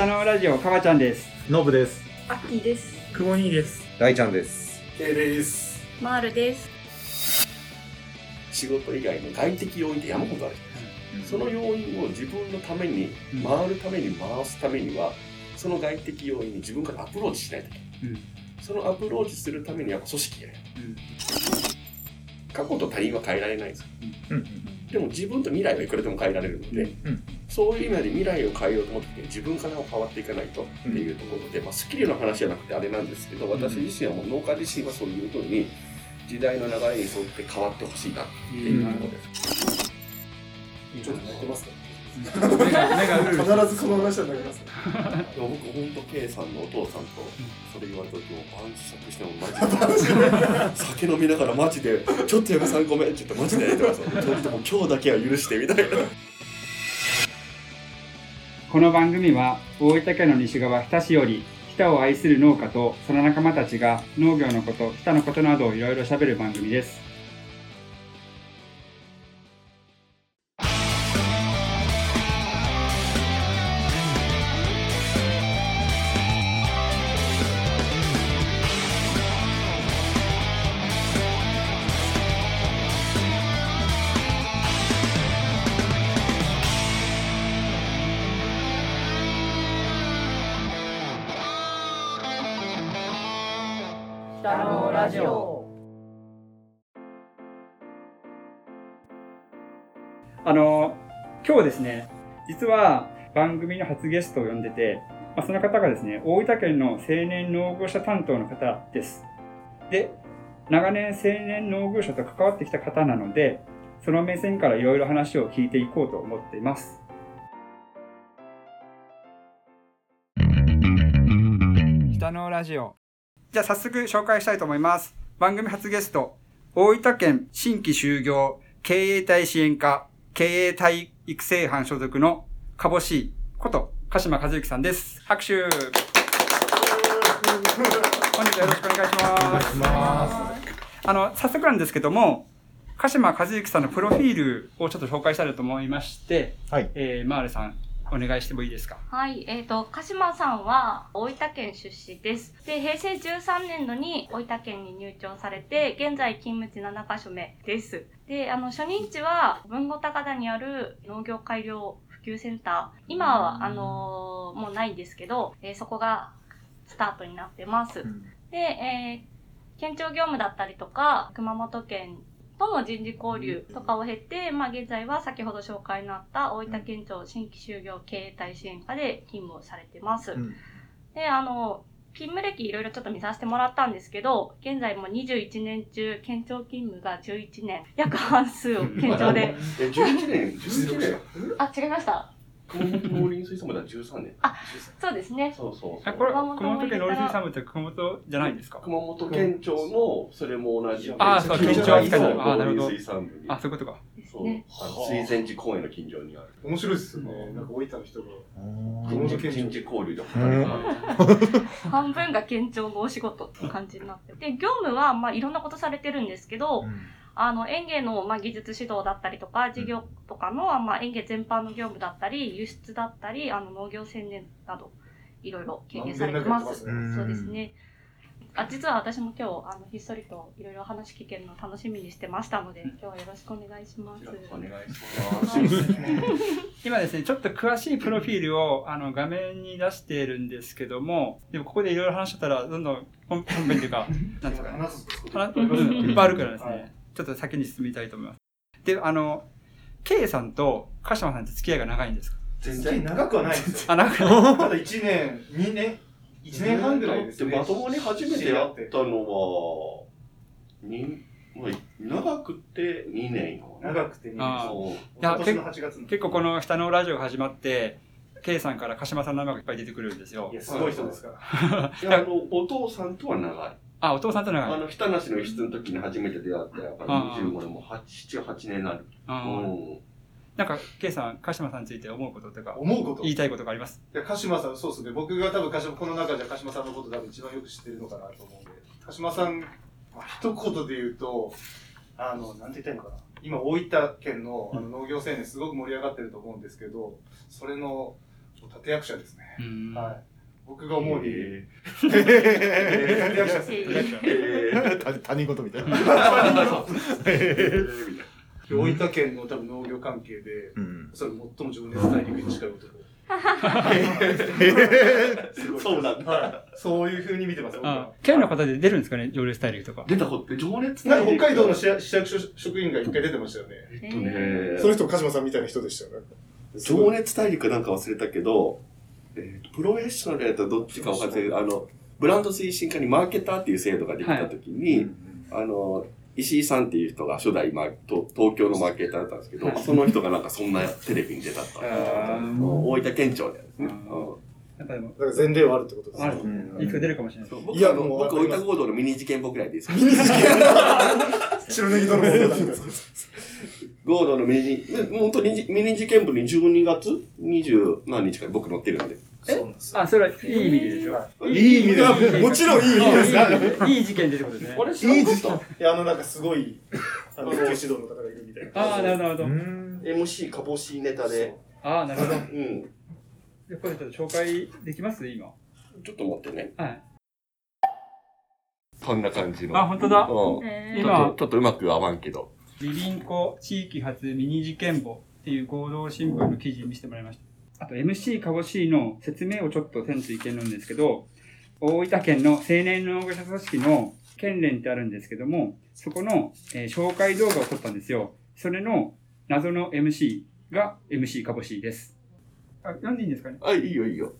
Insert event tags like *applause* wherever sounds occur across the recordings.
北のラジオかばちゃんですノブです。アッキーです。くぼにです。大ちゃんです。エです。マールです。仕事以外の外的要因って山ほどある。その要因を自分のためにうん回るために回すためには、その外的要因に自分からアプローチしないといけない。うんそのアプローチするためには組織がいる。過去と他人は変えられないんですよ。うん。でも自分と未来はいくらでも変えられるので、うんそういう意味で未来を変えようと思った時に自分から変わっていかないとっていうところで、まあ、スキルの話じゃなくてあれなんですけど私自身はもう農家自身はそういうふうに時代の流れに沿って変わってほしいなっていうところです。ちょっと泣いてますか？目が目がうる。うる必ずこの話はなります。ね。僕本当 K さんのお父さんとそれ言われた時もパンチ尺してもマジで酒飲みながらマジで「ちょっと嫁さんごめん」って言ってマジでやってましたちょっともう今日だけは許してみたいな。この番組は大分県の西側日田市より日田を愛する農家とその仲間たちが農業のこと日田のことなどをいろいろ喋る番組です番組の初ゲストを呼んでて、まあ、その方がですね大分県の青年農業者担当の方です。で長年青年農業者と関わってきた方なのでその目線からいろいろ話を聞いていこうと思っています。北のラジオ。じゃあ早速紹介したいと思います。番組初ゲスト大分県新規就業経営体支援課経営体育成班所属のかぼしこと鹿島和之さんです拍手本日はよろしくお願いしますあの早速なんですけども鹿島和之さんのプロフィールをちょっと紹介したいと思いまして、はい。えー、マールさんお願いしてもいいですか？はい、えっ、と、鹿島さんは大分県出身です。で、平成13年度に大分県に入庁されて、現在勤務地7カ所目です。で、あの、初任地は文後高田にある農業改良普及センター。今は、あのーもうないんですけど、えーそこがスタートになってます。で、えー県庁業務だったりとか、熊本県との人事交流とかを経て、まあ現在は先ほど紹介のあった大分県庁新規就業経営体支援課で勤務をされてます。うんで、あの、勤務歴いろいろちょっと見させてもらったんですけど、現在も21年中、県庁勤務が11年、約半数を県庁で。*laughs* え11年？11年？あ、違いました。熊本農林水産部では13年。あそうですね。そうそうあこれ熊本県農林水産部って熊本じゃないんですか？熊本県庁のそれも同じ。あそう県庁扱いのあなるほど。農林水産部に。あそういうことかそうねあの水前寺公園の近所にある面白いですよね。なんか大分の人が。人事交流で半分が県庁のお仕事って感じになってで業務はまあいろんなことされてるんですけど、あの園芸のまあ技術指導だったりとか事業とかのまあ園芸全般の業務だったり輸出だったりあの農業宣伝などいろいろ経験されてます。ますねそうですね。あ実は私も今日あのひっそりといろいろ話聞けるの楽しみにしてましたので今日はよろしくお願いします。お願いします。*laughs* 今ですね、ちょっと詳しいプロフィールをあの画面に出しているんですけども、でもここでいろいろ話してたら、どんどん本本編というか、*laughs* なんですかね、話すと話うんいっぱいあるからですね、はい。ちょっと先に進みたいと思います。で、あの、K さんと鹿島さんって付き合いが長いんですか？全然長くはないですよ。あ、長く *laughs* まだ1年、2年、1年半ぐらいですね。まともに初めてやったのは、にまあ、長くて2年よ。長くて2年。あそういや今年の8月の。結構この下のラジオが始まって、K さんから鹿島さんの名前がいっぱい出てくるんですよい。や、すごい人ですから。いやあのお父さんとは長い。あ、お父さんと長い。あの、北梨の輸出の時に初めて出会って、やっぱり25年も8、7、8年になる。うん。なんか、K さん、鹿島さんについて思うこととか、思うこと？い言いたいことがあります？や、鹿島さん、そうですね。僕が多分鹿島、この中じゃ鹿島さんのこと多分一番よく知ってるのかなと思うんで。鹿島さん、まあ、一言で言うと、あの、なんて言ったらいいのかな。今、大分県のあの農業青年すごく盛り上がってると思うんですけど、それの立役者ですね。うんはい。僕が思うに、え立役者です。え立役者。ー *laughs* 他他人事みたいな。*laughs* 大分県の多分農業関係で、うん。それ最も情熱大陸に近い男。そうなんだ。はい。そういう風に見てます。県の方で出るんですかね、常列大陸とか。出たことって情熱なんか北海道の市役所職員が一回出てましたよね。えっとね、その人、鹿島さんみたいな人でしたよね。情熱大陸なんか忘れたけど、えプロフェッショナルやったらどっちか分かんないけど、あの、ブランド推進課にマーケターっていう制度ができたときに、あの、石井さんっていう人が初代マーと東京のマーケターだったんですけど、はいその人がなんかそんなテレビに出たと。あー大分県庁でですね。うんやっぱでも、前例はあるってことですね。あるうん出るかもしれない。僕いやあの僕、大分合同のミニ事件簿くらいです。白ネギ泥棒だみたいな。合同のミニ、本当にミニ事件簿に12月20何日か僕乗ってるんで。そうなんですよ。あ、それはいい意味ででしょ。いい意味で、もちろんいい意味ですあいい *laughs* いい事件でってことですね。れ知らなかったいや、あの、なんかすごい、あの、普及指導の方がいるみたいな。ああ、なるほど。MC かぼしネタで。ああ、なるほど。うん。でこれちょっと紹介できます？今。ちょっと待ってね。はい。こんな感じの。あ、本当だ。うん。えちょっと、ちょっとうまく合わんけど。リビンコ地域発ミニ事件簿っていう合同新聞の記事見せてもらいました。あと MC かぼしの説明をちょっとせんといけるんですけど、大分県の青年農業者組織の県連ってあるんですけども、そこの、えー紹介動画を撮ったんですよ。それの謎の MC が MC かぼしです。あ、読んでいいんですかね？あ、いいよいいよ。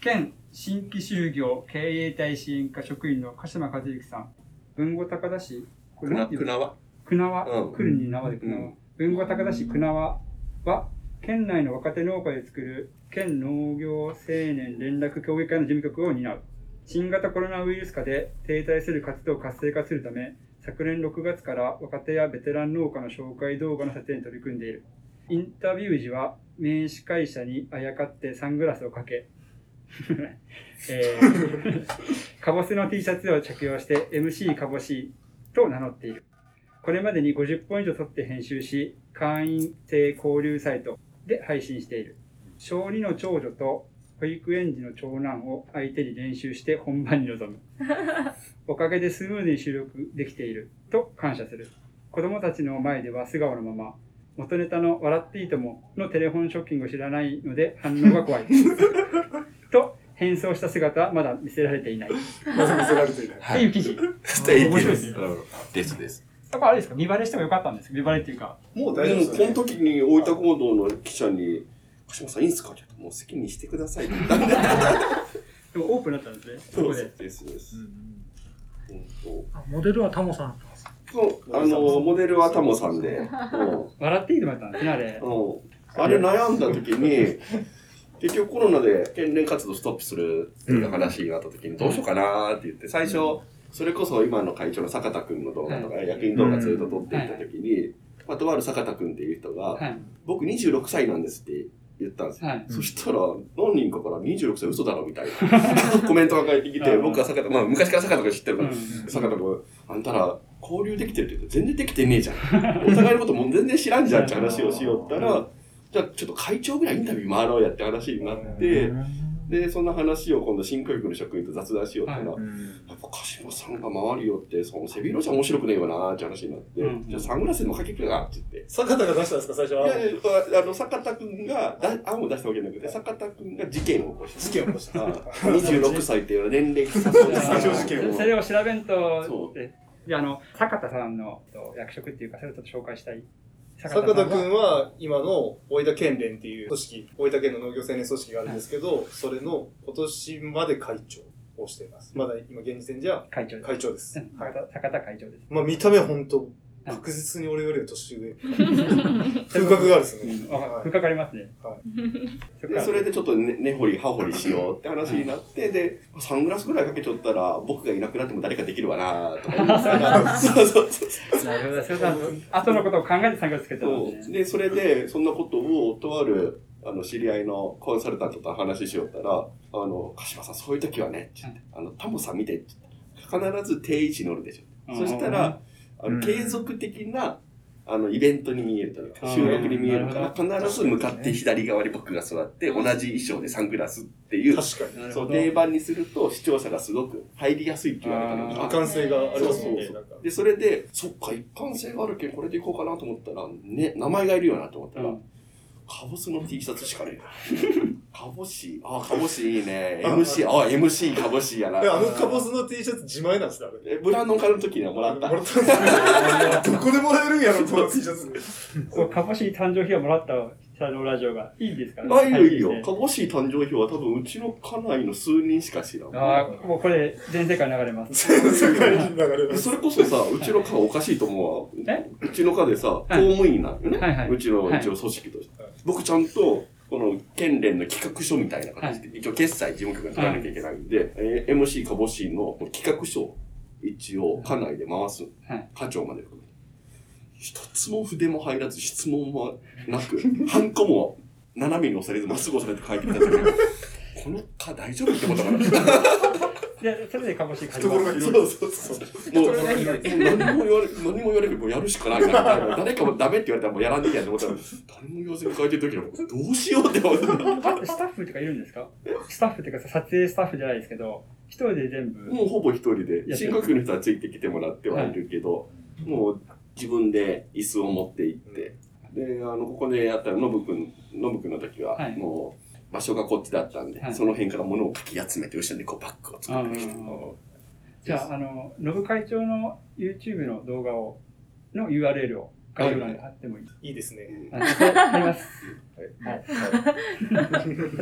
県新規就業経営体支援課職員の鹿島和之さん。文後高田市、これくな、なんていうの？くなわ。久縄、うん来るに縄で久縄、うん文後高田市久縄は、県内の若手農家で作る県農業青年連絡協議会の事務局を担う。新型コロナウイルス下で停滞する活動を活性化するため、昨年6月から若手やベテラン農家の紹介動画の撮影に取り組んでいる。インタビュー時は名司会者にあやかってサングラスをかけ、*laughs* えー、かぼすの T シャツを着用して MC かぼしと名乗っている。これまでに50本以上撮って編集し、会員制交流サイトで配信している。小2の長女と保育園児の長男を相手に練習して本番に臨む。*laughs* おかげでスムーズに収録できていると感謝する。子供たちの前では素顔のまま、元ネタの笑っていいとものテレフォンショッキングを知らないので反応が怖い。*laughs* と変装した姿はまだ見せられていない。っまず見せられていない。ていう記事。面白いですですです。やっぱあれですか？見バレしてもよかったんですか？見バレっていうか。もう大丈夫ですよね。この時に大分合同の記者に、鹿島さんいいんすか？って言ってもう好きにしてくださいって言ったんで。*laughs* でもオープンだったんですね。そこで。ですです。うん本当あモデルはタモさんだったんですか？そう、あの、モデルはタモさんで、うん笑っていいと思ったんですね、あれ。うん、あれ悩んだ時に、結局コロナで県連活動ストップするっていう話になった時にどうしようかなって言って、最初、それこそ今の会長の坂田くんの動画とか、役員動画ずっと撮っていった時に、まあ、とある坂田くんっていう人が、はい。僕26歳なんですって言ったんですよ。はい。そしたら、何人かから26歳嘘だろみたいな *laughs* コメントが返ってきて、うん僕は坂田、まあ昔から坂田くん知ってるから、うん坂田君、あんたら交流できてるって言って全然できてねえじゃん。*laughs* お互いのことも全然知らんじゃんって話をしよったら、じゃあちょっと会長ぐらいインタビュー回ろうやって話になって、で、そんな話を今度新教育の職員と雑談しようったら、はやっぱ鹿島さんが回るよって、その背広じゃ面白くねえよなーって話になって、うんじゃあサングラスでもかけてくれなって言って。坂田が出したんですか、最初は。いやいや、あの、坂田くんが、だ案を出したわけじゃなくて、坂田くんが事件を起こした。事件を起こした。あ26歳っていう年齢 *laughs* 最初事件をそれを調べんとそ、で、であの、坂田さんのと役職っていうか、それをちょっと紹介したい。坂田君は今の大分県連っていう組織、大分県の農業青年組織があるんですけど、それの今年まで会長をしています。まだ今現時点じゃ会長です。会長です。うんはい。坂田会長です。まあ見た目は本当確実に俺よりは年上。*laughs* 風格があるですね。うん、ありますね。でそれでちょっとね根掘り葉掘りしようって話になって、で、サングラスぐらいかけちゃったら、僕がいなくなっても誰かできるわなとか言って *laughs* そうそうそうなるほど。それは後のことを考えて参加つけてたんそですね。うで、それで、そんなことを、とある、あの、知り合いのコンサルタントと話ししよったら、あの、鹿島さん、そういう時はね、あの、タモさん見て、必ず定位置乗るでしょ。そしたら、あの、うん。継続的な、あの、イベントに見えるというか、収録に見えるから、必ず向かって左側に僕が座って、同じ衣装でサングラスっていう、確かに。そう、定番にすると視聴者がすごく入りやすいって言われたの一貫性がありますね。で、それで、そっか、一貫性があるけん、これでいこうかなと思ったら、ね、名前がいるよなと思ったら、うん。カボスの T シャツしかねえな。カボシあ、カボシいいね。MC、あ、MC カボシやな。えあのカボスの T シャツ自前なんですね、あれ。えブランドンカの時にはもらった。もらったんですよ。どこでもらえるんやろ、この T シャツ。そう、かぼし誕生日をもらった下のラジオがいいですかあ、いいよいいよ。ねカボシ誕生日は多分うちの家内の数人しか知らん。ああ、もうこれ全世界流れます。世界に流れます。それこそさ、うちの家おかしいと思うわ。え？うちの家でさ、公はい務員なんよね。はいはいうちのはい一応組織として。はい僕ちゃんと、この県連の企画書みたいな形で、一応決済事務局が取らなきゃいけないんで、えー MC かぼしの企画書を一応家内で回す。はい課長まで含めて。一つも筆も入らず、質問もなく、ハンコも斜めに押されず、まっすぐ押されて書いてみたんで、この課大丈夫ってことかな。で、それでかぼし買い懐がます。そうそうそう。もう、もう何も言われ、何も言われるもうやるしかないな。誰かもダメって言われたらもうやらんでいいやと思ったら、誰も言わずに書いてる時は、どうしようって思った。あスタッフとかいるんですかスタッフっていうかさ撮影スタッフじゃないですけど、一人で全部。もうほぼ一人で、やってる深呼吸の人はついてきてもらってはいるけど、もう自分で椅子を持って行って、で、あの、ここでやったら、ノブくん、ノブくんの時ははい、もう、場所がこっちだったんで、はいその辺から物をかき集めて、後ろにこうバッグを作ってきて。じゃあ、あの、ノブ会長の YouTube の動画を、の URL を概要欄に貼ってもいい？いいですね。あ貼ります？*laughs* はい。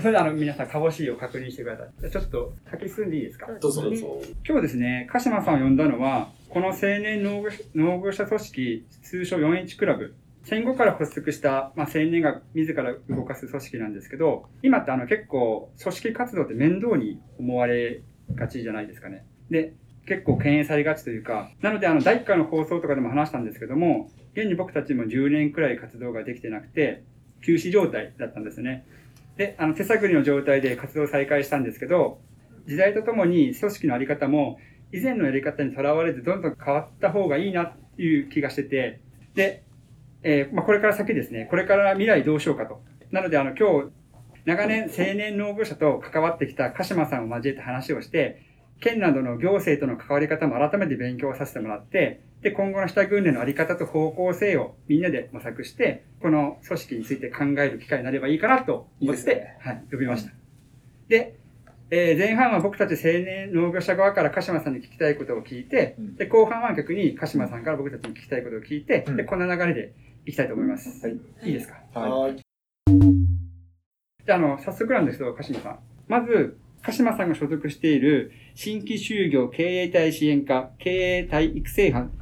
それであの、皆さん、かぼしを確認してください。じゃあちょっと、書き進んでいいですか？どうぞそうそう。今日ですね、鹿島さんを呼んだのは、この青年農業農業者組織、通称 4H クラブ。戦後から発足した、まあ、青年が自ら動かす組織なんですけど、今ってあの結構組織活動って面倒に思われがちじゃないですかね。で、結構敬遠されがちというか、なのであの第1回の放送とかでも話したんですけども、現に僕たちも10年くらい活動ができてなくて、休止状態だったんですね。で、あの手探りの状態で活動再開したんですけど、時代とともに組織のあり方も以前のやり方にとらわれずどんどん変わった方がいいなっていう気がしてて、で、えーまあ、これから先ですね、これから未来どうしようかと。なので、あの、今日、長年青年農業者と関わってきた鹿島さんを交えて話をして、県などの行政との関わり方も改めて勉強させてもらって、で、今後の下訓練のあり方と方向性をみんなで模索して、この組織について考える機会になればいいかなと思って、いいねはい、呼びました。で、えー前半は僕たち青年農業者側から鹿島さんに聞きたいことを聞いて、うんで、後半は逆に鹿島さんから僕たちに聞きたいことを聞いて、うんで、こんな流れでいきたいと思います。はい。いいですか？ははい。じゃあ、あの、早速なんですけど、鹿島さん。まず、鹿島さんが所属している新規就業経営体支援課、経営体育成班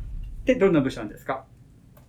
ってどんな部署なんですか？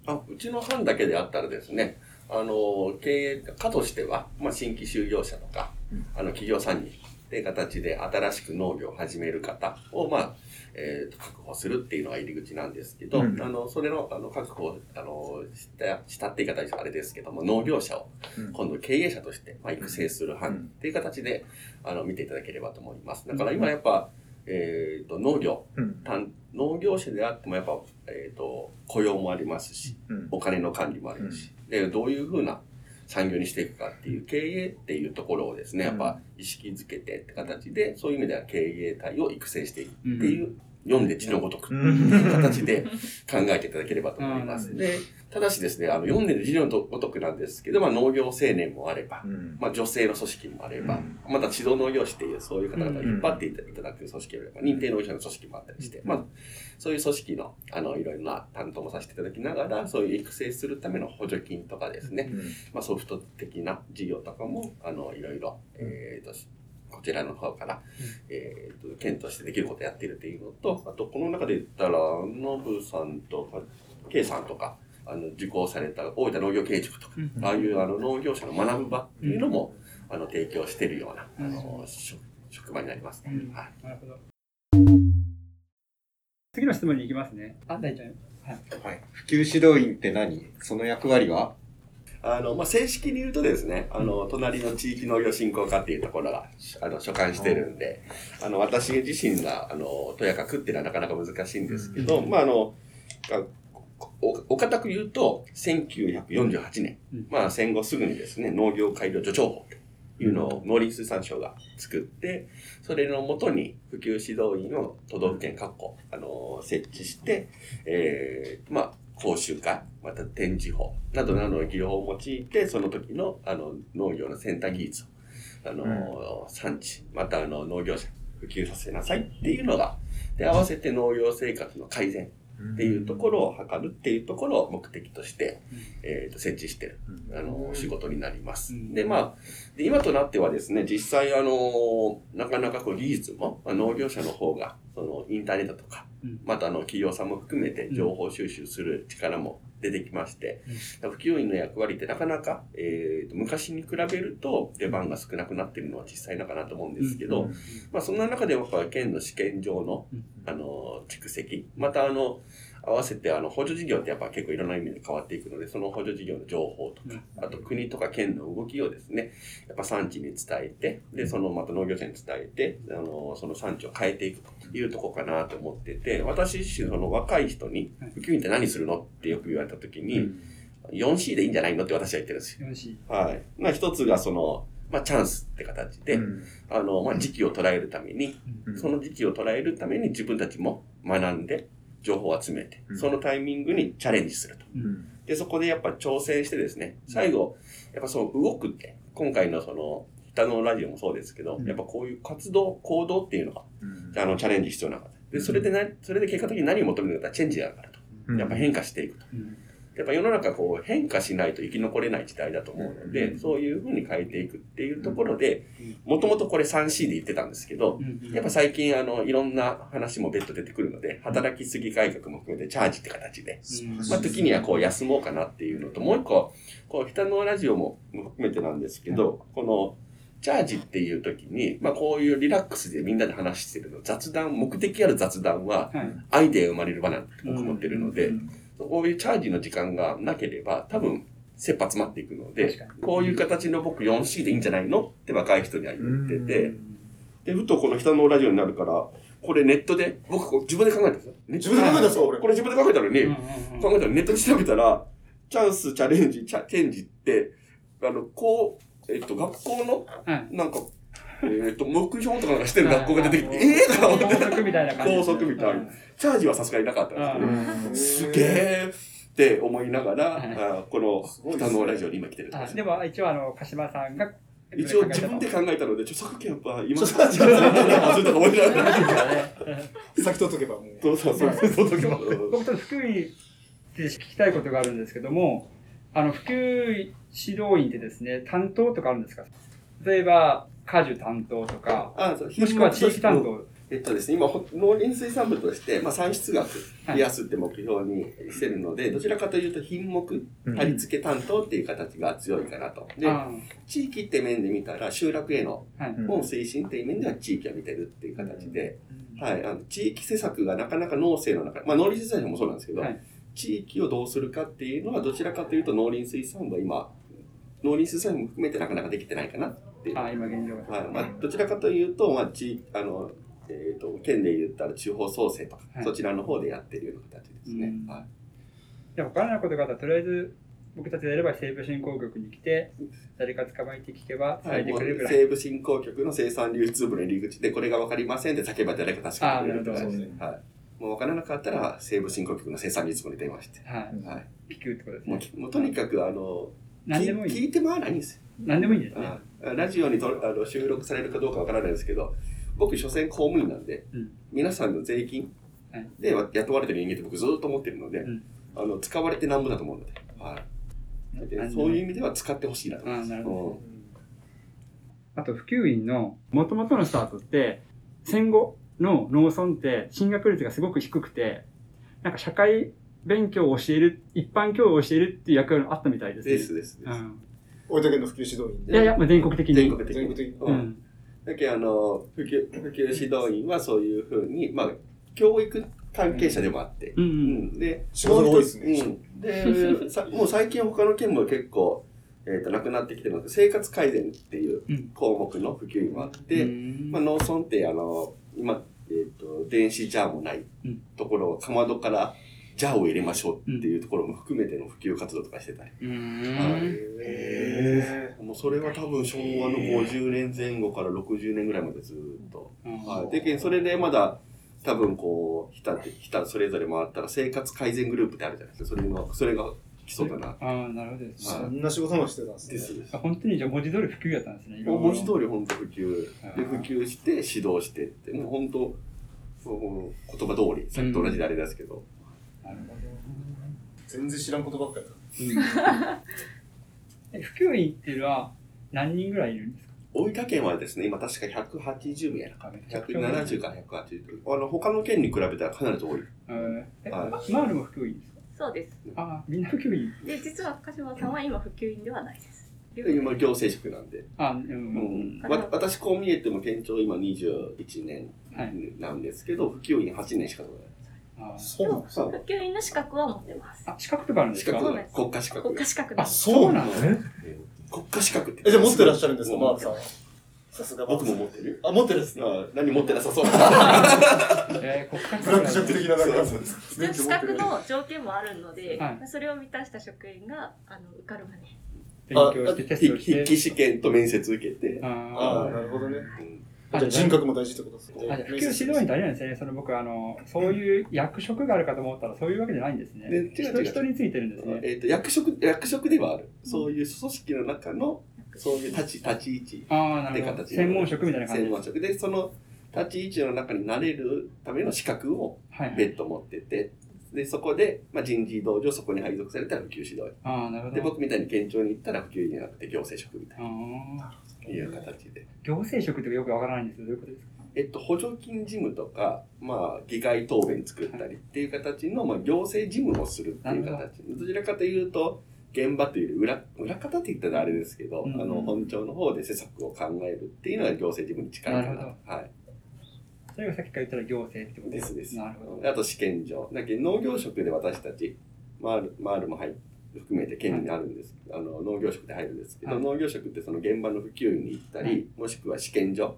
あうちの班だけであったらですね、あの、経営課としては、まあ、新規就業者とか、うんあの、企業さんに、っていう形で新しく農業を始める方を、まあ、えーと確保するっていうのが入り口なんですけど、うんあの、それの、あの、確保、あの、した、したって言い方はあれですけども、農業者をうん今度経営者として、まあ、育成する班っていう形で、あの、見ていただければと思います。だから今やっぱ、えっ、と、農業、うん。単農業者であってもやっぱ、えっ、と、雇用もありますし、うん。お金の管理もあるし、で、どういうふうな産業にしていくかっていう経営っていうところをですね、やっぱ意識づけてって形で、そういう意味では経営体を育成していくっていう、読んで字のごとく。っていう形で考えていただければと思います。うん。で、ただしですね、あの、読んでる字のごとくなんですけど、まあ農業青年もあれば、うん。まあ、女性の組織もあれば、うん。また指導農業士っていう、そういう方々を引っ張っていただく組織もあれば、認定農業者の組織もあったりして、まあ、そういう組織の、あの、いろいろな担当もさせていただきながら、そういう育成するための補助金とかですね、まあ、ソフト的な事業とかも、あの、いろいろ、えーと、こちらの方から、えーと、県としてできることをやっているっていうのと、あと、この中で言ったら、ノブさんとか、ケイさんとか、あの、受講された大分農業経営塾とか、ああいうあの農業者の学ぶ場っていうのも、あの提供しているような、あの職職場になりますね。うんはいなるほど。次の質問に行きますね。あ、大ちゃん。はい。普及指導員って何？その役割は？あの、まあ、正式に言うとですね、あの、隣の地域農業振興課っていうところが、あの、所管してるんで、あの、私自身が、あの、とやかくっていうのはなかなか難しいんですけど、まあ、あの、がお、お堅く言うと、1948年、うん。まあ戦後すぐにですね、農業改良助長法というのを農林水産省が作って、それのもとに普及指導員を都道府県各個、あの設置して、えー、まあ、講習会、また展示法などなどの技法を用いて、その時のあの農業の先端技術を、あの、産地、またあの農業者、普及させなさいっていうのが、で、合わせて農業生活の改善っていうところを図るっていうところを目的として、えー、と設置してる、あの、仕事になります。うん。で、まあ、で今となってはですね、実際あの、なかなかこう技術も、まあ、農業者の方が、そのインターネットとか、うん。またあの企業さんも含めて情報収集する力も出てきまして、普及員の役割ってなかなか、えー、と昔に比べると出番が少なくなっているのは実際なかなと思うんですけど、まあそんな中でやっぱ県の試験場のうん、あの、蓄積、またあの、合わせてあの補助事業ってやっぱ結構いろんな意味で変わっていくので、その補助事業の情報とか、あと国とか県の動きをですね、やっぱ産地に伝えて、で、そのまた農業者に伝えて、あの、その産地を変えていくというところかなと思ってて、私自身その若い人に、普及員って何するの？ってよく言われた時に、4C でいいんじゃないのって私は言ってるんですよ。はい。まあ一つがその、まあチャンスって形で、あの、まあ時期を捉えるために、その時期を捉えるために自分たちも学んで、情報を集めて、そのタイミングにチャレンジすると。で、そこでやっぱ挑戦してですね、最後、やっぱその動くって、今回のその、北のラジオもそうですけど、やっぱこういう活動、行動っていうのが、あの、チャレンジ必要なかった。で、それでな、それで結果的に何を求めるかってチェンジだからと。やっぱ変化していくと。うんやっぱ世の中こう変化しないと生き残れない時代だと思うので、そういうふうに変えていくっていうところで、もともとこれ 3C で言ってたんですけど、やっぱ最近あの、いろんな話も別途出てくるので、働きすぎ改革も含めてチャージって形で、まあ時にはこう休もうかなっていうのと、もう一個、こう、北のラジオも含めてなんですけど、この、チャージっていう時に、まあこういうリラックスでみんなで話してるの、雑談、目的ある雑談は、はい。アイデア生まれる場なんて僕思ってるので、うんこういうチャージの時間がなければ、多分、切羽詰まっていくのでこういう形の僕 4C でいいんじゃないのって若い人には言ってて、で、ふとこの人のラジオになるから、これネットで、僕自分で考えたんですよ。自分で考えたんですか俺これ自分で考えたのに、考えたらネットで調べたら、チャンス、チャレンジ、チャチェンジって、あの、こう、えっと、学校の、はいなんか、えっと、目標とかなんかしてる学校が出てきて、はいええー、と思って、高速みたいな感じ。高速みたいな。チャージはさすがになかったんですけど、すげえって思いながら、はい。あこの北のラジオに今来てるんでも一応あの、鹿島さんが、一応自分で考えたので、著作権やっぱ今、著作権忘れたか思いながら。先取っとけばもう。そうそうそう。そうそうそう。僕と福井で聞きたいことがあるんですけども、あの、福井指導員ってですね、担当とかあるんですか？例えば、果樹担当とか、あそうもしくは地域担当。えっとですね、今、ほ農林水産部として、まあ、産出額増やすって目標にしてるので、どちらかというと品目、貼り付け担当っていう形が強いかなと。で、あ地域って面で見たら、集落へのはい。を推進っていう面では地域は見てるっていう形で、はい、あの地域施策がなかなか農政の中、まあ農林水産省もそうなんですけど、はい。地域をどうするかっていうのはどちらかというと農林水産部は今、農林水産部も含めてなかなかできてないかなっていう。あ、今現状が。はいまあ、どちらかというと、まあ、地あの、えっ、と、県で言ったら地方創生とか、はいそちらの方でやってるような形ですね。うんはいで、わからないことがあったら、とりあえず、僕たちでやれば西部振興局に来て、誰か捕まえて聞けば伝えてくれるぐらい。西部振興局の生産流通部の入り口で、これが分かりませんって叫ば誰か助けてくれるとかね。はい。もう分からなかったら、西部振興局の生産流通部に電話して。はい。はい。聞くってことですもうね。きもうとにかく、あの、何でもいい。聞聞いてもらわないんですよ。何でもいいんですね。あラジオにとあの収録されるかどうかわからないですけど、僕、所詮公務員なんで、うん皆さんの税金はいで雇われてる人間って僕ずっと思ってるので、うんあの使われてなんぼだと思うので、はい、でそういう意味では使ってほしいなと思います。あなるほどうんあと、普及員の元々のスタートって、戦後の農村って進学率がすごく低くて、なんか社会勉強を教える、一般教養を教えるっていう役割があったみたいですね。ですですです。うん。大分県の普及指導員いやいや、まあ、全国的に。全国的に。全国的にううんん。だけどあの普及、普及指導員はそういうふうに、まあ、教育関係者でもあって、うんう。うんん、で、仕事が多いですね。うん、でさもう最近他の県も結構、えー、となくなってきてるので生活改善っていううん項目の普及もあって、うんまあ、農村ってあの今、えー、と電子ジャーもないうんところをかまどからじゃあを入れましょうっていうところも含めての普及活動とかしてたり。うーん。へもうそれは多分昭和の50年前後から60年ぐらいまでずーっと。はい。でけん、それでまだ、多分こう、ひたって、ひたそれぞれ回ったら生活改善グループってあるじゃないですか。それが、それが基礎かな。ああ、なるほどですーね。そんな仕事もしてたんですね。ですですあ。本当にじゃあ文字通り普及やったんですね。文字通り本当普及。で、普及して指導してって、もう本当、言葉通り、さっきと同じであれですけど、なるほど。全然知らんことばっかりだ。*laughs* え普及員っていうのは何人ぐらいいるんですか？大分県はですね、今確か180名やな。あめちゃくちゃ多い170から180。あの、他の県に比べたらかなり多い。えーえ、はマールも普及員ですか？そうです。ああ、みんな普及員。で、実は鹿島さんは今普及員ではないです。で今、行政職なんで。あ、うん、ううんん、わ私、こう見えても県庁今21年はいなんですけど、普及員8年しかない。あそうなんですそう普及員の資格は持ってます。あ、資格とかあるんですか国家資格国。家資格あ、です。そうなのえ国家資格って。え、じゃあ持ってらっしゃるんですか、うんマールさんは？さすが。僕も持ってる。あ、持ってるんですね。あ何持ってなさそう。*laughs* えー、国家資ブラック格ジョック的な資格の条件もあるので、はいそれを満たした職員があの受かるまで。勉強してテストして。筆記試験と面接受けて。ああなるほどね。じゃあ人格も大事ってことですね。あ、じ普及指導員ってあれなんですね。その僕、あの、そういう役職があるかと思ったら、そういうわけじゃないんですね。で違う違う人人についてるんですね。えっと役職役職ではある。そういう組織の中のそういう立ち立ち位置ああ、なるほど。って形専門職みたいな感じ。専門職でその立ち位置の中になれるための資格をはいはい。別途持っててでそこで、まあ、人事異動上そこに配属されたら普及指導員ああ、なるほでど。僕みたいに県庁に行ったら普及員じゃなくて行政職みたいああ。ないう形で。行政職ってよくわからないんですけど、どういうことですか？えっと、補助金事務とか、まあ、議会答弁作ったりっていう形の、まあ、行政事務をするっていう形。どちらかというと、現場というより裏、裏方って言ったらあれですけど、うんあの、本庁の方で施策を考えるっていうのが行政事務に近いかな。なはい。それがさっきから言ったら行政ってこと？ですです。なるほど。あと試験場。だけど農業職で私たち、マール、マールも入含めて県にあるんです。あの、農業職で入るんですけど、はい農業職ってその現場の普及員に行ったり、はいもしくは試験場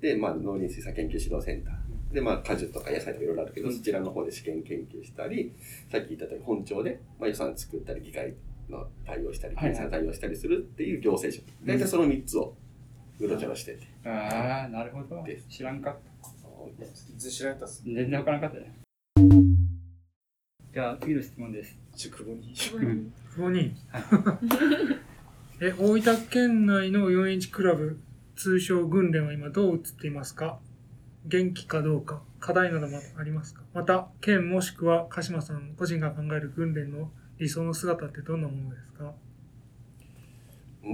で、まあ、農林水産研究指導センター。で、まあ、果樹とか野菜とかいろいろあるけど、うんそちらの方で試験研究したり、さっき言った通り本庁で、まあ、予算作ったり、議会の対応したり、はい検査対応したりするっていう行政職。大体その3つをうろちょろしてて。ああ、なるほど。知らんかった。全然知らなかったです。全然わからなかったね。じゃあ、次の質問です。宿坊に。うんここに、*laughs* え、大分県内の 4H クラブ、通称訓練は今どう映っていますか？元気かどうか、課題などもありますか？また、県もしくは鹿島さん個人が考える訓練の理想の姿ってどんなものですか？うー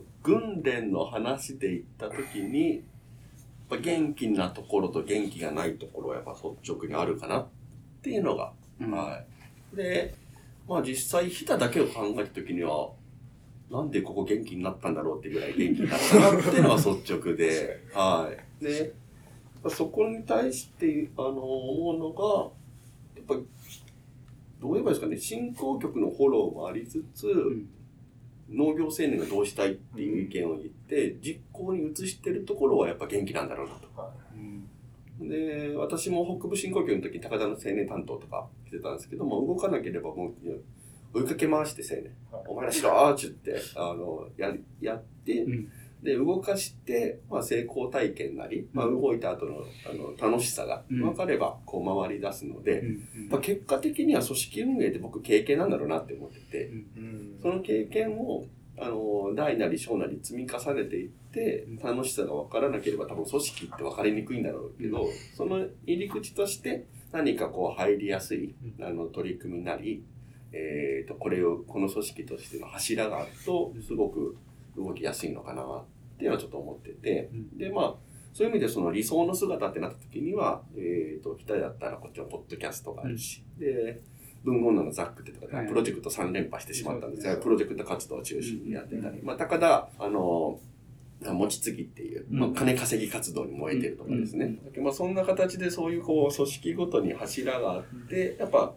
ん訓練の話で言った時にやっぱ元気なところと元気がないところはやっぱ率直にあるかなっていうのが、うん。はい。でまあ実際日田だけを考えた時にはなんでここ元気になったんだろうっていうぐらい元気になったなっていうのが率直で *laughs* はい。でそこに対してあの思うのがやっぱどう言えばいいですかね振興局のフォローもありつつ、ん。農業青年がどうしたいっていう意見を言って、実行に移してるところはやっぱ元気なんだろうなと。うんで、私も北部振興局の時に高田の青年担当とかしてたんですけども、動かなければもう追いかけ回して青年、はい。お前らしろーっちゅって、あの、やり、やって、うん。で、動かして、まあ成功体験なり、まあ動いた後のあの楽しさがうん。分かれば、こう回り出すので、うんまあ、結果的には組織運営って僕経験なんだろうなって思ってて、うん。その経験を、あの、大なり小なり積み重ねていって、楽しさが分からなければ多分組織って分かりにくいんだろうけど、その入り口として何かこう入りやすい、あの、取り組みなり、えっ、と、これを、この組織としての柱があると、すごく動きやすいのかなっていうのはちょっと思ってて、で、まあ、そういう意味でその理想の姿ってなった時には、えっ、と、北だったらこっちはポッドキャストがあるし、で、文豪のザックってとかはい。でプロジェクト3連覇してしまったんですが、プロジェクト活動を中心にやってたり、まあ、高田、あの、持ち継ぎっていう、まあ、うん金稼ぎ活動に燃えてるとかですね。まあ、そんな形でそういうこう組織ごとに柱があって、やっぱ青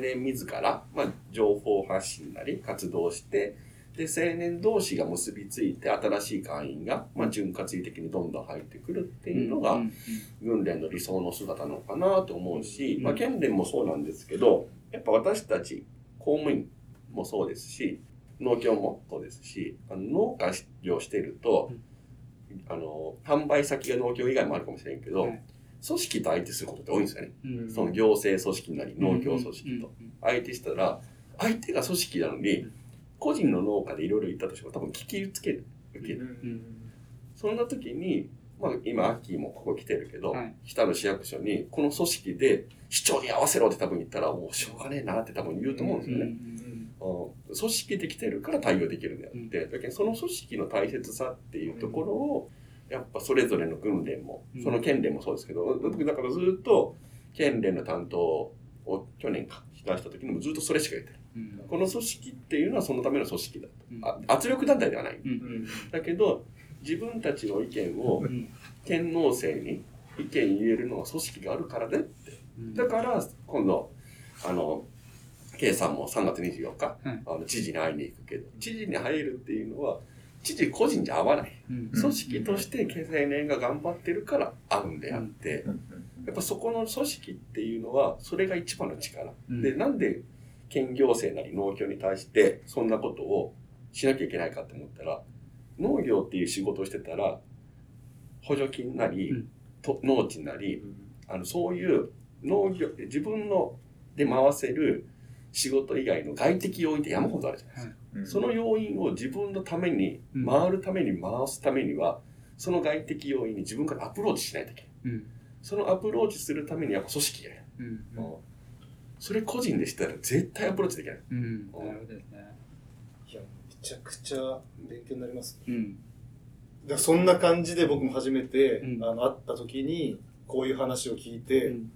年自ら、まあ、情報発信なり活動して、で、青年同士が結びついて新しい会員が、まあ、潤滑油的にどんどん入ってくるっていうのが、うん訓練の理想の姿なのかなと思うし、うん。まあ、県連もそうなんですけど、やっぱ私たち公務員もそうですし、農協もそうですし、あの農家業してると、あの、販売先が農協以外もあるかもしれんけど、はい。組織と相手することって多いんですよね。うん。その行政組織なり農協組織と。うん相手したら、相手が組織なのに、個人の農家でいろいろ言ったとしても多分聞きつける。受ける。うん。そんな時に、まあ今、アッキーもここ来てるけど、はい北の市役所に、この組織で市長に合わせろって多分言ったら、もうしょうがねえなって多分言うと思うんですよね。うん組織できてるから対応できるんであって、だけどその組織の大切さっていうところを、やっぱそれぞれの訓練もうん、その県連もそうですけど、僕だからずっと県連の担当を去年か、出した時にもずっとそれしか言ってる。うんこの組織っていうのはそのための組織だと。圧力団体ではない。うんだけど、自分たちの意見をうん。県農政に意見言えるのは組織があるからねって。うん。だから、今度、あの、K さんも3月24日、はいあの知事に会いに行くけど、知事に入るっていうのは、知事個人じゃ会わない。うん。組織として青年が頑張ってるから会うんであって、やっぱそこの組織っていうのは、それが一番の力。うん。で、なんで県行政なり農協に対してそんなことをしなきゃいけないかって思ったら、農業っていう仕事をしてたら、補助金なり、うん。と農地なり、あの、そういう農業、自分ので回せる仕事以外の外的要因って山ほどあるじゃないですか。その要因を自分のために、うん。回るために回すためには、その外的要因に自分からアプローチしないといけない。うん。そのアプローチするためにやっぱ組織がいる。うん。それ個人でしたら絶対アプローチできない。うん。なるほどですねちゃくちゃ勉強になります。うんだそんな感じで僕も初めて、うんあの、会った時に、こういう話を聞いて、うんうん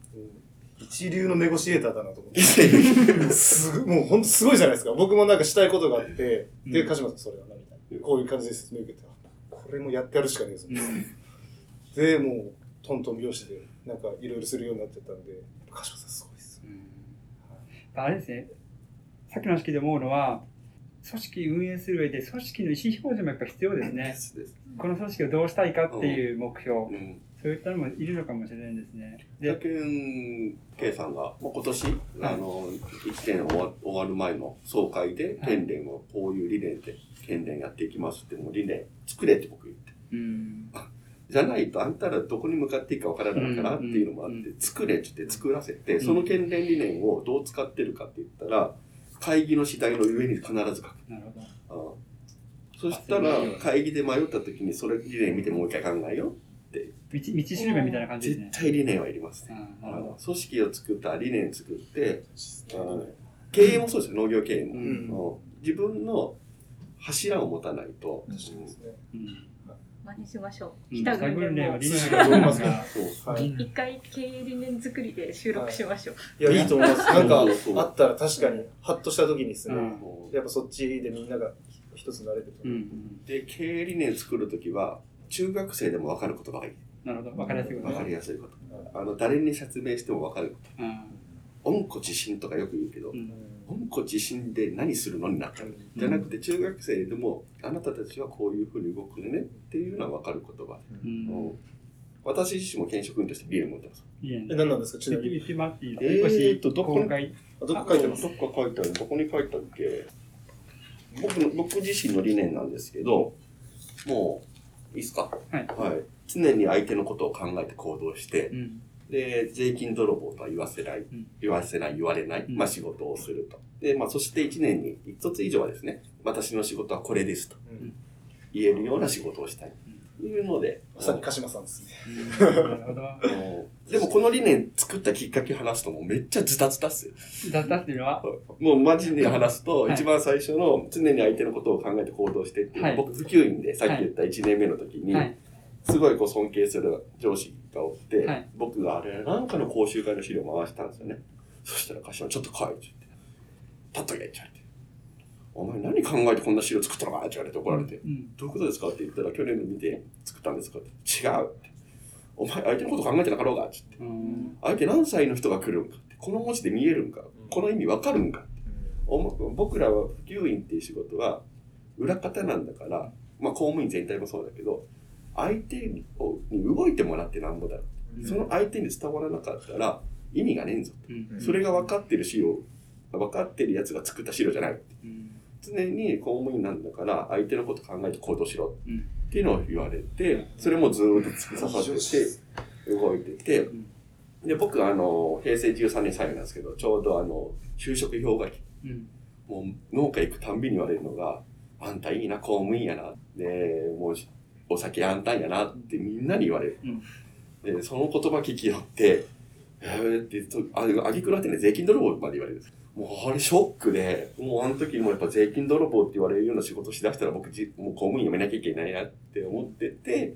一流のネゴシエーターだなと思って。*laughs* すごもう本当すごいじゃないですか。僕もなんかしたいことがあって、で、うん鹿島さんそれはな、みたいな。こういう感じで説明受けて、あこれもやってやるしかねえぞ。で、もう、トントン拍子で、なんかいろいろするようになってたんで、鹿島さんすごいです。あれですね、さっきの式で思うのは、組織運営する上で、組織の意思表示もやっぱ必要ですね。この組織をどうしたいかっていう目標、うん。そういったのもいるのかもしれないですね。で、だけん、K さんが、もう今年、あの、1年終わ終わる前の総会で、はい県連をこういう理念で、県連やっていきますって、もう理念作れって僕言って。うん、じゃないと、あんたらどこに向かっていいかわからないからっていうのもあって、うん作れって言って作らせて、その県連理念をどう使ってるかって言ったら、会議の次第の上に必ず書く。なるほど。ああそしたら、会議で迷った時に、それ理念見てもう一回考えよう。道道しるべみたいな感じですね絶。対理念はいりますね。うんなるほど。組織を作った理念作って、経営もそうですよ、農業経営も。自分の柱を持たないと、確かにですね。うん何しましょう。うん。北軍。*laughs* 一回経営理念作りで収録しましょう。いや、いいと思います。なんか、あったら確かに、ハッとした時にですね、やっぱそっちでみんなが一つになれると。うん、で、経営理念作るときは、中学生でも分かることがいい。なるほど。わかりやすいこと分かりやすいこと。あの、誰に説明しても分かるこうん。と。温故知新とかよく言うけどう、ん温故知新で何するのになっちゃう。じゃなくて、中学生でも、あなたたちはこういうふうに動くねっていうのは分かる言葉。うんうん私自身も現職員としてビール持ってます。え、何なんですか？ちなみに。えーもしとどこに公開あどこ書いてますどっか書いてある。どこに書いたっけ？僕の、僕自身の理念なんですけど、もう、いいですか？はいはい。常に相手のことを考えて行動してう、んで、税金泥棒とは言わせない、ん。言わせない、言われない、うん。まあ仕事をすると。で、まあそして1年に1つ以上はですね、私の仕事はこれですとうん。言えるような仕事をしたい。というので、まさに鹿島さんですね。なるほど。*laughs* うん。でもこの理念作ったきっかけ話すともうめっちゃズタズタっすよ。だったっていうのは、もうマジで話すと、はい。一番最初の常に相手のことを考えて行動してっていう、はい。僕普及員でさっき言った1年目の時に、はい。すごいこう尊敬する上司がおって、はい僕があれ、なんかの講習会の資料を回したんですよね。そしたら柏ちょっと来いって言って、立っとけって言われて。お前何考えてこんな資料作ったのかって言われて怒られて、うんどういうことですかって言ったら、去年の見て作ったんですかって。違うって。お前相手のこと考えてなかろうがって言って。うん相手何歳の人が来るんかって。この文字で見えるんか。この意味わかるんかって。僕らは普及員っていう仕事は、裏方なんだから、まあ公務員全体もそうだけど、相手にに動いてもらってなんぼだ。その相手に伝わらなかったら意味がねえんぞ。うんそれが分かってる資料、分かってるやつが作った資料じゃない。うん常に公務員なんだから相手のこと考えて行動しろうんっていうのを言われて、それもずーっと突き刺さってて、動いててん、で、僕あの、平成13年最後なんですけど、ちょうどあの、就職氷河期、うんもう農家行くたんびに言われるのが、あんたいいな、公務員やな。で、もう、お酒あんたんやなってみんなに言われる。で、その言葉聞きよって、えーってと、あ、あげくらってね、税金泥棒まで言われる。もうあれショックで、もうあの時もやっぱ税金泥棒って言われるような仕事しだしたら僕じ、もう公務員辞めなきゃいけないなって思ってて、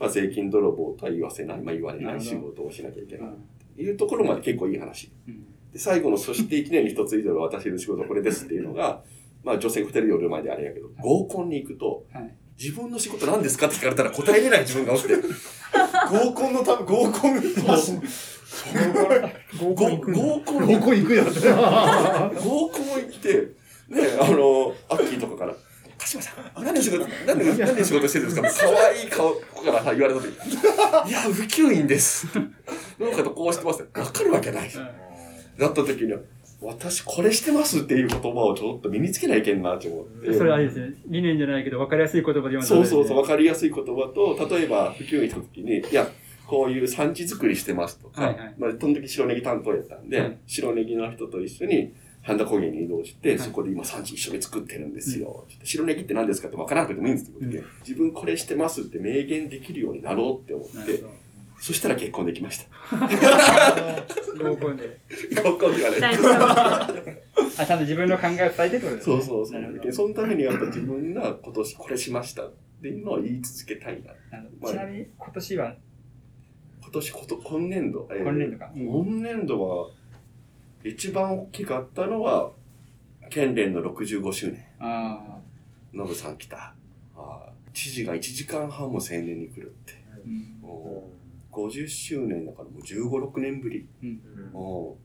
まあ税金泥棒とは言わせない、まあ言われない仕事をしなきゃいけない。っていうところまで結構いい話。うんで、最後のそして一年に一つ以上の私の仕事はこれですっていうのが、まあ女性二人寄る前であれやけど、合コンに行くと、はい自分の仕事何ですかって聞かれたら答えれない自分がおって、合コンのため、合コンの合ごコン合コン合コン行くやん。合コン行って、ね、あの、アッキーとかから、鹿島さん、あ何の仕事、何の、何の仕事してるんですか可愛い顔からさ言われた時いや、普及員です。農家とこうしてます。わかるわけない。なった時には、私これしてますっていう言葉をちょっと身につけないけんなと思って。それあれですね。理念じゃないけど、分かりやすい言葉で言わないそうそうそう、わかりやすい言葉と、例えば、普及員した時に、いや、こういう産地作りしてますとか、はいはいまあ、その時白ネギ担当やったんで、はい白ネギの人と一緒に、半田高原に移動して、はいそこで今産地一緒に作ってるんですよ。白ネギって何ですかって分からなくてもいいんですけど、自分これしてますって明言できるようになろうって思って、そしたら結婚できました。ど合コンで。合コンではね。あ、ちゃんと自分の考えを伝えてってことですね。そうそうそうで。そのためにやっぱ自分が今年これしましたっていうのを言い続けたいな。ちなみに、今年は、今年こと、今年度。えー今年度かうん今年度は、一番大きかったのは、県連の65周年。あノブさん来た。あー知事が1時間半も青年に来るって。あ、うん。もう50周年だからもう15、6年ぶり。うん。も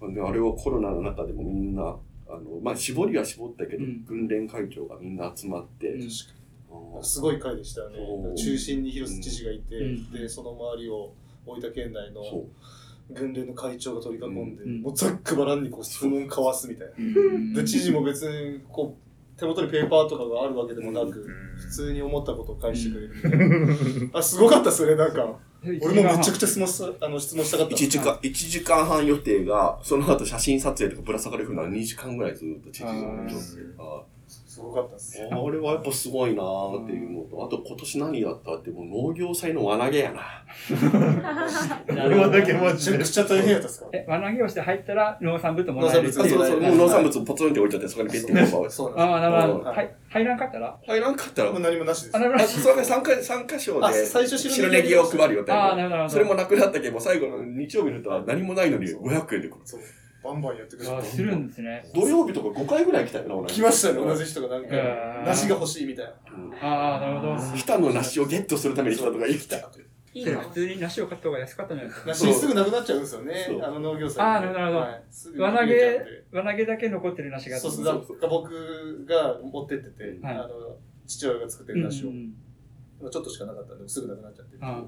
うであれはコロナの中でもみんな、あの、まあ、絞りは絞ったけど、うん。軍連会長がみんな集まって、うん。うん。すごい回でしたよね。中心に広瀬知事がいて、うん。で、その周りを大分県内のそう。軍連の会長が取り囲んで、うん。もうざっくばらんにこう質問交わすみたいな。うん。で、知事も別にこう、手元にペーパーとかがあるわけでもなく、うん普通に思ったことを返してくれるみたいな。あ、すごかったっすよね、なんか。俺もめちゃくちゃ質問したあの質問したかった。1時間、一時間半予定が、その後写真撮影とかぶら下がるふうな2時間ぐらいずっと知事があーあすごかったっす。あれはやっぱすごいなーっていうのと、あと今年何やったってもう農業祭の輪投げやな。*laughs* 俺はだけめちゃくちゃ大変やったっすか？え、輪投げをして入ったら農産物もらえるっていう。農産物そうそう、もう農産物ポツンって置いちゃって、そこにペッてこうそうなんああ、なるほど。うんはい入らんかったら？入らんかったら、もう何もなしですあ、。なるほあど。それが3か三箇所あで最初白ネギを配る予定ああ、なるほど。それもなくなったけど、もう最後の日曜日のとは何もないのに500円で来る。そう。バンバンやってくれて。あするんですね。土曜日とか5回ぐらい来たよな、俺。来ましたね、同じ人がなんか梨が欲しいみたいな。うんああ、なるほど。来たの梨をゲットするために来たとか生きた。いいのそれ普通に梨を買った方が安かったんじゃないですか。梨すぐなくなっちゃうんですよねあの農業祭あーなるほどはいすぐ輪投げで、輪投げだけ残ってる梨があってそうそう、僕が持ってってて、はいあの、父親が作ってる梨をう、んちょっとしかなかったんで、すぐなくなっちゃって。あはい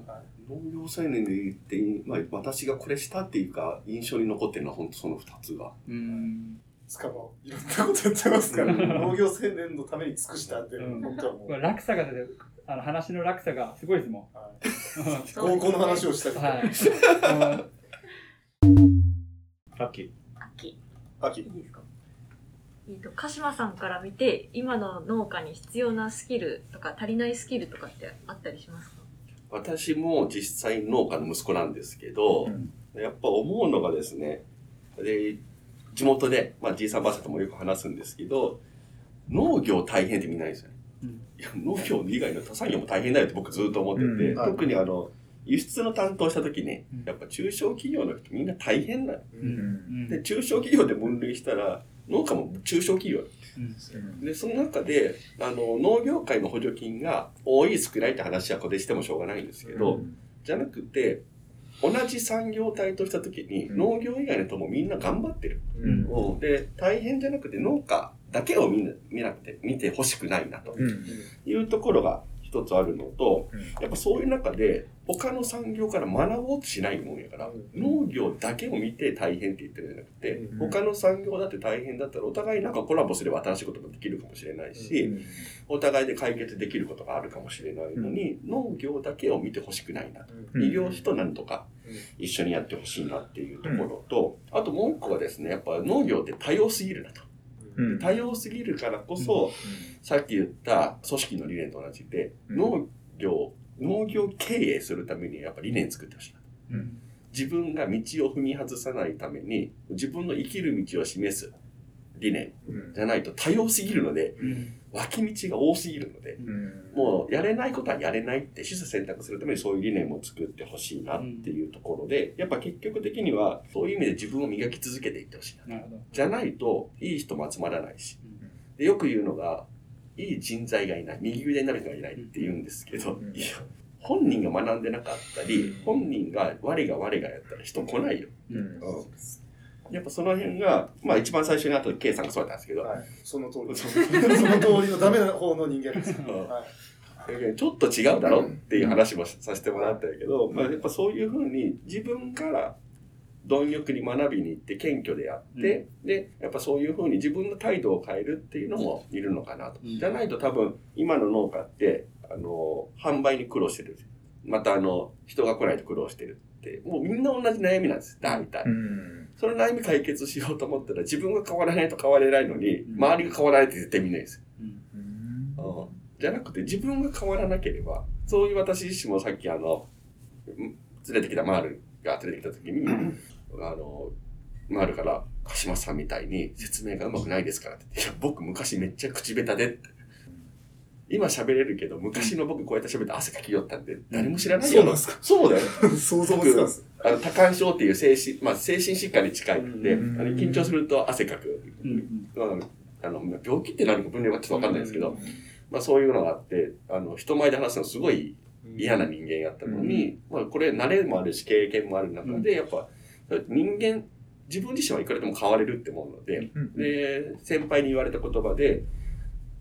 農業青年で言って、まあ、私がこれしたっていうか、印象に残ってるのは本当その2つが。うん。しかも、いろんなことやってますから、農業青年のために尽くしたって、うん本当はもう、落差が出てる。あの話の落差がすごいですもはいん。*laughs* 高校の話をしたり、はい。秋。秋。秋いいですか？えっと、鹿島さんから見て、今の農家に必要なスキルとか足りないスキルとかってあったりしますか？私も実際農家の息子なんですけど、やっぱ思うのがですね、で地元で、まあ、じいさんばあさんともよく話すんですけど、農業大変ってみんなですよね。うん。いや農業以外の他産業も大変だよって僕ずっと思ってて、うん。はい特にあの、輸出の担当した時にうん、やっぱ中小企業の人みんな大変なの。うん。で、中小企業で分類したら、農家も中小企業。うん。で、その中で、あの、農業界の補助金が多い少ないって話はここでしてもしょうがないんですけど、じゃなくて、同じ産業体とした時に、うん。農業以外の人もみんな頑張ってる。うん。うん。で、大変じゃなくて農家だけを見な見なくて、見てほしくないなとうん。いうところが一つあるのと、うん。やっぱそういう中で、他の産業から学ぼうとしないもんやから、うん。農業だけを見て大変って言ってるんじゃなくて、うん。他の産業だって大変だったら、お互いなんかコラボすれば新しいこともできるかもしれないし、お互いで解決できることがあるかもしれないのに、農業だけを見てほしくないな。うん。医療費と何とかうん。一緒にやってほしいなっていうところと、あともう一個はですね、やっぱ農業って多様すぎるなと。うん。多様すぎるからこそ、さっき言った組織の理念と同じで、うん。農業、農業経営するためにやっぱ理念作ってほしい自分が道を踏み外さないために、自分の生きる道を示す理念うんじゃないと多様すぎるので、うん脇道が多すぎるので、うんもうやれないことはやれないって取捨選択するためにそういう理念も作ってほしいなっていうところで、やっぱ結局的にはそういう意味で自分を磨き続けていってほしいな。なるほど。じゃないといい人も集まらないしうん。でよく言うのが、いい人材がいない、右腕になる人がいないって言うんですけど、うんいや、本人が学んでなかったり、本人が我が我がやったら人来ないよ。うんやっぱその辺が、まあ一番最初にあった K さんがそうだったんですけど、はい、その通り。*laughs* そその通りのダメな方の人間です。*laughs* うん。はい。ちょっと違うだろっていう話もさせてもらったけど、まあ、やっぱそういうふうに自分から貪欲に学びに行って謙虚でやって、でやっぱそういうふうに自分の態度を変えるっていうのもいるのかなと、うん。じゃないと多分今の農家ってあの販売に苦労してるまたあの人が来ないと苦労してるって。もうみんな同じ悩みなんです大体、うんその悩み解決しようと思ったら自分が変わらないと変われないのに、うん。周りが変わらないって絶対見ないですよ。うん。じゃなくて自分が変わらなければ、そういう私自身もさっきあの、ん連れてきたマールが連れてきた時に、あの、マールから、鹿島さんみたいに説明がうまくないですからって言って、いや、僕昔めっちゃ口下手でって。今喋れるけど、昔の僕こうやって喋って汗かきよったんで、誰も知らないよ。そうなんですか？そうだよ。想像もつかす。あの、多感症っていう精神、まあ精神疾患に近いんで、うん。あの緊張すると汗かく。あの、病気って何か分類はちょっとわかんないですけど、まあそういうのがあって、あの、人前で話すのすごい嫌な人間やったのに、まあこれ慣れもあるし経験もある中で、やっぱ人間、自分自身はいくらでも変われるって思うので、うん。で、先輩に言われた言葉で、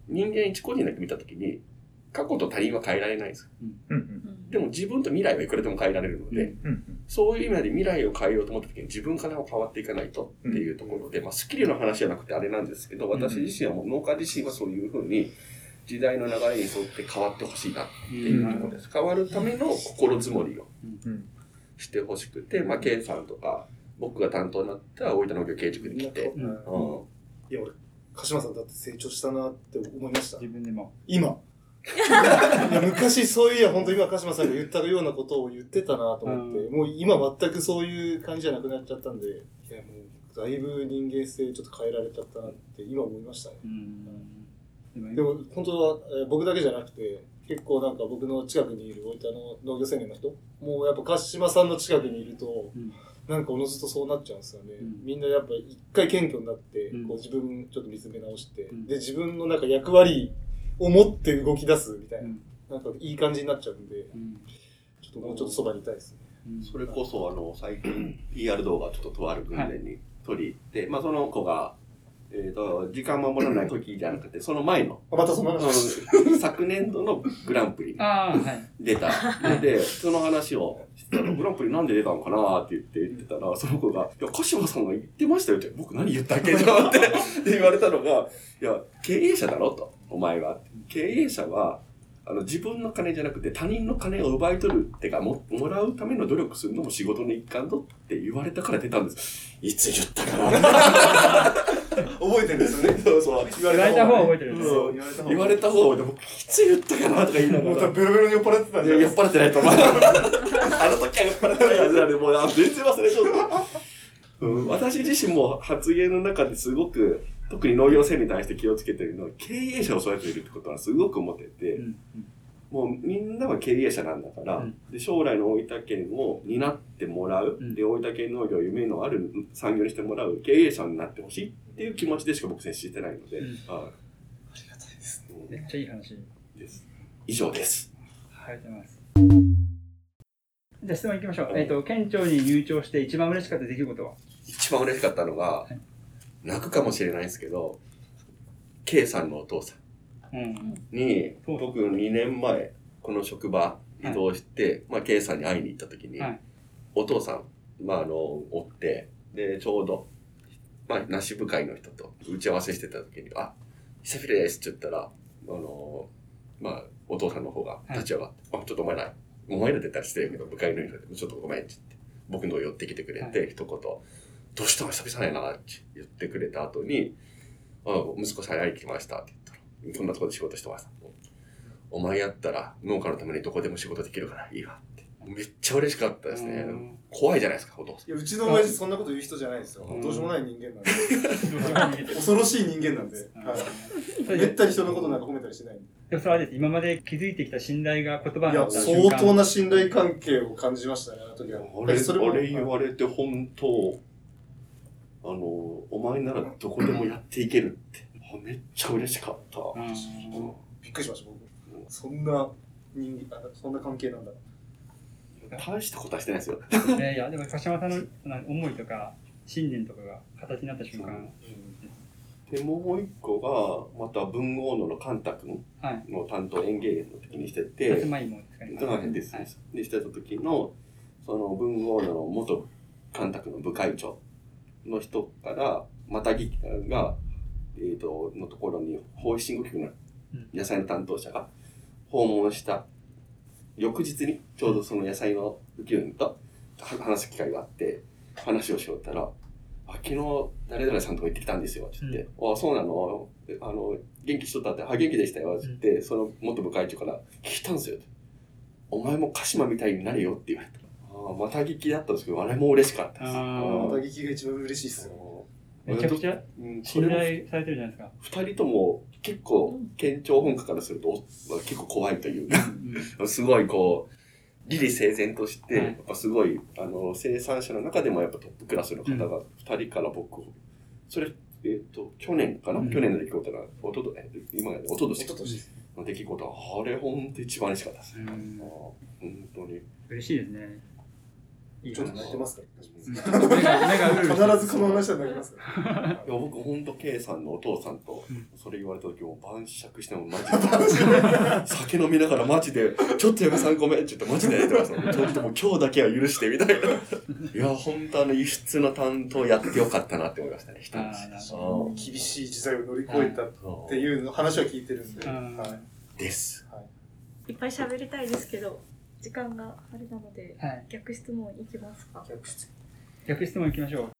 人間一個人だけ見たときに、過去と他人は変えられないんです。うん。でも自分と未来はいくらでも変えられるので、うんそういう意味で未来を変えようと思った時に自分から変わっていかないとっていうところで、まあスキルの話じゃなくてあれなんですけど、私自身はもう農家自身はそういうふうに時代の流れに沿って変わってほしいなっていうところです。変わるための心づもりをうん。してほしくて、まあ K さんとか僕が担当になった大分農業経営塾に来て、いや、俺、鹿島さんだって成長したなって思いました？自分でも。今。いや昔そういや、本当今鹿島さんが言ったようなことを言ってたなと思って、うもう今全くそういう感じじゃなくなっちゃったんで、いやもうだいぶ人間性ちょっと変えられちゃったなって今思いましたね。うんでもでも本当は、えー僕だけじゃなくて、結構なんか僕の近くにいる大分の農業青年の人、もうやっぱ鹿島さんの近くにいると、うんなんかおのずとそうなっちゃうんですよね。うん。みんなやっぱ一回謙虚になって、うん。こう自分ちょっと見つめ直して、うん。で、自分のなんか役割を持って動き出すみたいな、うん。なんかいい感じになっちゃうんで、うん。ちょっともうちょっとそばにいたいですね。うん。それこそあの最近 PR 動画ちょっととある訓練に取り入って、まあその子が、えー、と時間守らない時じゃなくてその前のあ、またそのあ話。の昨年度のグランプリにああ、はい。出た。で、その話をしてたら、グランプリなんで出たのかなって言って言ってたら、その子が、いや、鹿島さんが言ってましたよって、僕何言ったっけと思って言われたのが、いや、経営者だろと、お前は。経営者は、あの、自分の金じゃなくて他人の金を奪い取るってか、も、もらうための努力するのも仕事の一環だって言われたから出たんです。いつ言ったかな覚えてるんですよね。そうそう。言言われた方は覚えてるんです。そう。言われた方言われた方で、僕、いつ言ったかなとか言いながら。ベロベロに酔っ払ってたんいや、じゃない酔っ払ってないと思う。あの時は酔っ払ってないはずなんで、もう。あ全然忘れちゃった。うん、私自身も発言の中ですごく、特に農業性に対して気をつけてるのは、経営者を育てているってことはすごく思ってて、うんもうみんなは経営者なんだから、うん。で将来の大分県を担ってもらう、うん。で大分県農業を夢のある産業にしてもらう経営者になってほしいっていう気持ちでしか僕接してないので、うんはいありがたいですね。めっちゃいい話。です以上です。ありがとうございます。じゃあ質問いきましょう。うんえっ、と、県庁に入庁して一番嬉しかった出来事は？一番嬉しかったのが、泣くかもしれないんですけど、K さんのお父さうん。んに、そう僕2年前、この職場移動して、まあ K さんに会いに行った時に、はいお父さん、まああの、おって、で、ちょうど、まあ、梨部会の人と打ち合わせしてた時に、あ、久しぶりですって言ったら、あの、まあ、お父さんの方が立ち上がって、あ、ちょっとお前ら、お前らって言ったら失礼やけど、部会の人で、ちょっとごめんって言って、僕の方寄ってきてくれて、一言、どうしたの久々やなって言ってくれた後に、あ、息子さんに会いに来ましたって言ったら、こんなところで仕事してました。お前やったら農家のためにどこでも仕事できるからいいわ。めっちゃ嬉しかったですね。うん。怖いじゃないですか、お父さん。いやうちの親父そんなこと言う人じゃないですよ。うん。どうしようもない人間なんで。恐ろしい人間なんで、はい、めったに人のことなんか褒めたりしないんで。でもそれはです。今まで築いてきた信頼が言葉いやになった瞬間。相当な信頼関係を感じましたねあの時は。俺、それも俺言われて本当、あの、お前ならどこでもやっていけるって。あめっちゃ嬉しかった。びっくりしました僕。そんな人間あそんな関係なんだ大したことはしてないですよ。いやいや、でも鹿島さんの思いとか信念とかが形になった瞬間、で、もう一個が、また文豪野のカンタ君はい。の担当園芸の時にしてさてつ、まいもですかね。どの辺です、はいで、してた時の、その文豪野の元カンタ君の部会長の人から、またぎが、えっ、と、のところに、法医進学局の野菜の担当者が訪問した翌日に、ちょうどその野菜の普及とは話す機会があって、話をしよったら、あ、昨日、誰々さんとこ行ってきたんですよ、って。言って、あ、そうなの？あの、元気しとったって、あ、元気でしたよ、って言って、その元部会長から聞いたんですよ、ってお前も鹿島みたいになれよって言われた。あまた聞きだったんですけど、あれも嬉しかったです。あまたー聞きが一番嬉しいっすよ。めちゃくちゃ信頼されてるじゃないですか。二人とも結構、県庁本家からすると、まあ結構怖いという。か、すごいこう、理理整然として、はい。やっぱすごい、あの、生産者の中でもやっぱトップクラスの方が二人から僕を、それ、えっ、と、去年かな、うん。去年の出来事が、おとと、え今が、おととし。の出来事。は、あれほんと一番嬉しかったです。うん。あー本当に。嬉しいですね。いいちょっと話泣いてますか？目が、目がうるうるして必ずこの話は泣きますから。いや僕ほんと K さんのお父さんとうんそれ言われた時も晩酌してもマジで酒飲みながらマジでちょっと嫁さんごめんって言ってマジでやってましたちょっともう今日だけは許してみたいな。いやほんとあの輸出の担当やってよかったなって思いましたね一あー日なるほあ厳しい時代を乗り越えたっーていうの話は聞いてるんで、うん。はい。です。いっぱい喋りたいですけど時間があれなのではい。逆質問いきますか逆質逆質問いきましょう。